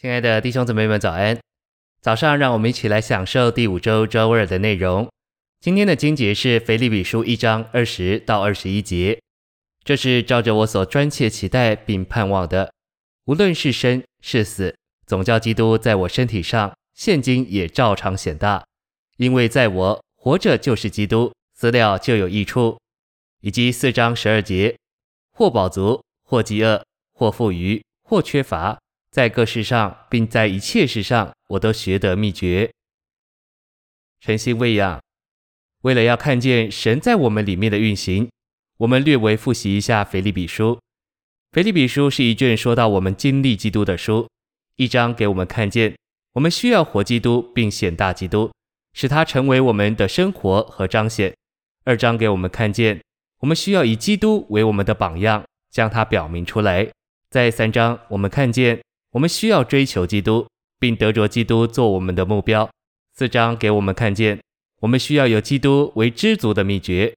亲爱的弟兄姊妹们，早安！早上，让我们一起来享受第五周周二的内容。今天的经节是腓立比书一章二十到二十一节。这是照着我所专切期待并盼望的，无论是生是死，总叫基督在我身体上现今也照常显大。因为在我活着就是基督，死了就有益处。以及四章十二节，或饱足，或饥饿，或富余，或缺乏。在各事上，并在一切事上，我都学得秘诀。诚心喂养，为了要看见神在我们里面的运行，我们略微复习一下腓立比书。腓立比书是一卷说到我们经历基督的书。一章给我们看见，我们需要活基督，并显大基督，使他成为我们的生活和彰显。二章给我们看见，我们需要以基督为我们的榜样，将他表明出来。在三章，我们看见。我们需要追求基督，并得着基督做我们的目标。四章给我们看见，我们需要有基督为知足的秘诀。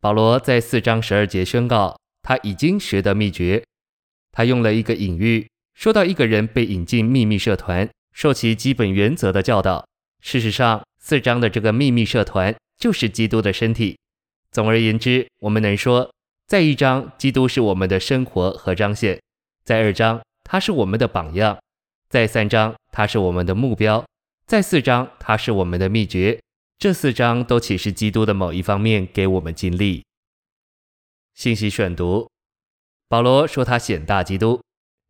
保罗在四章十二节宣告，他已经学得秘诀。他用了一个隐喻，说到一个人被引进秘密社团，受其基本原则的教导。事实上，四章的这个秘密社团就是基督的身体。总而言之，我们能说，在一章，基督是我们的生活和彰显；在二章，他是我们的榜样，在三章他是我们的目标，在四章他是我们的秘诀。这四章都启示基督的某一方面给我们经历。信息选读：保罗说他显大基督，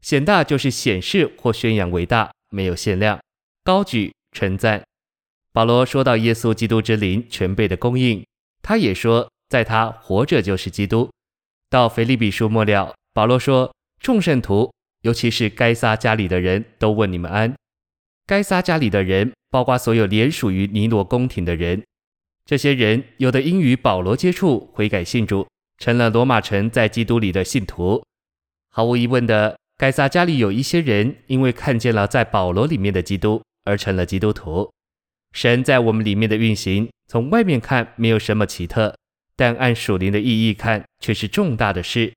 显大就是显示或宣扬伟大，没有限量，高举称赞。保罗说到耶稣基督之灵全备的供应，他也说在他活着就是基督。到腓利比书末了，保罗说众圣徒。尤其是该撒家里的人都问你们安。该撒家里的人包括所有连属于尼罗宫廷的人。这些人有的因与保罗接触，悔改信主，成了罗马城在基督里的信徒。毫无疑问的，该撒家里有一些人因为看见了在保罗里面的基督，而成了基督徒。神在我们里面的运行，从外面看没有什么奇特，但按属灵的意义看，却是重大的事。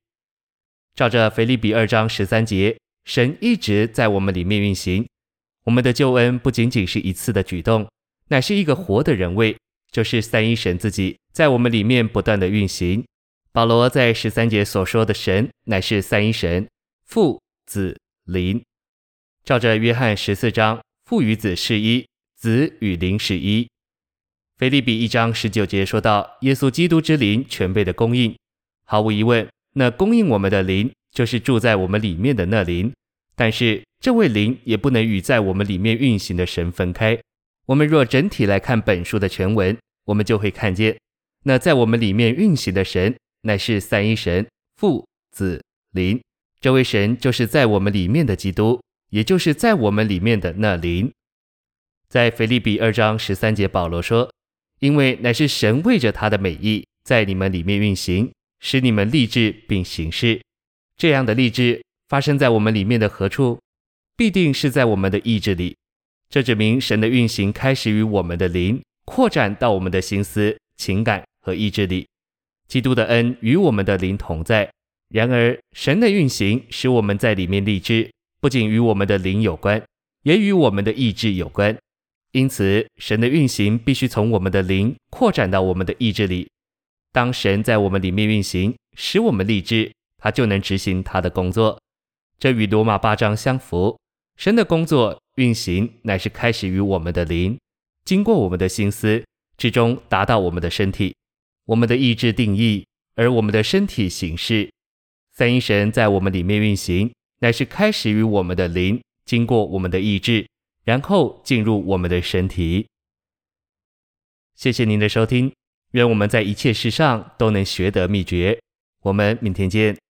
照着腓立比二章十三节，神一直在我们里面运行。我们的救恩不仅仅是一次的举动，乃是一个活的人位，就是三一神自己在我们里面不断的运行。保罗在十三节所说的神，乃是三一神，父、子、灵。照着约翰十四章，父与子是一，子与灵是一。腓利比一章十九节说到耶稣基督之灵全备的供应，毫无疑问。那供应我们的灵，就是住在我们里面的那灵。但是这位灵也不能与在我们里面运行的神分开。我们若整体来看本书的全文，我们就会看见，那在我们里面运行的神，乃是三一神，父、子、灵。这位神就是在我们里面的基督，也就是在我们里面的那灵。在腓利比二章十三节，保罗说：“因为乃是神为着他的美意，在你们里面运行。”使你们立志并行事，这样的立志发生在我们里面的何处？必定是在我们的意志里。这指明神的运行开始于我们的灵，扩展到我们的心思、情感和意志里。基督的恩与我们的灵同在。然而，神的运行使我们在里面立志，不仅与我们的灵有关，也与我们的意志有关。因此，神的运行必须从我们的灵扩展到我们的意志里。当神在我们里面运行，使我们立志，他就能执行他的工作。这与罗马八章相符。神的工作运行乃是开始于我们的灵，经过我们的心思，最终达到我们的身体。我们的意志定义，而我们的身体形式。三一神在我们里面运行，乃是开始于我们的灵，经过我们的意志，然后进入我们的身体。谢谢您的收听。愿我们在一切事上都能学得秘诀。我们明天见。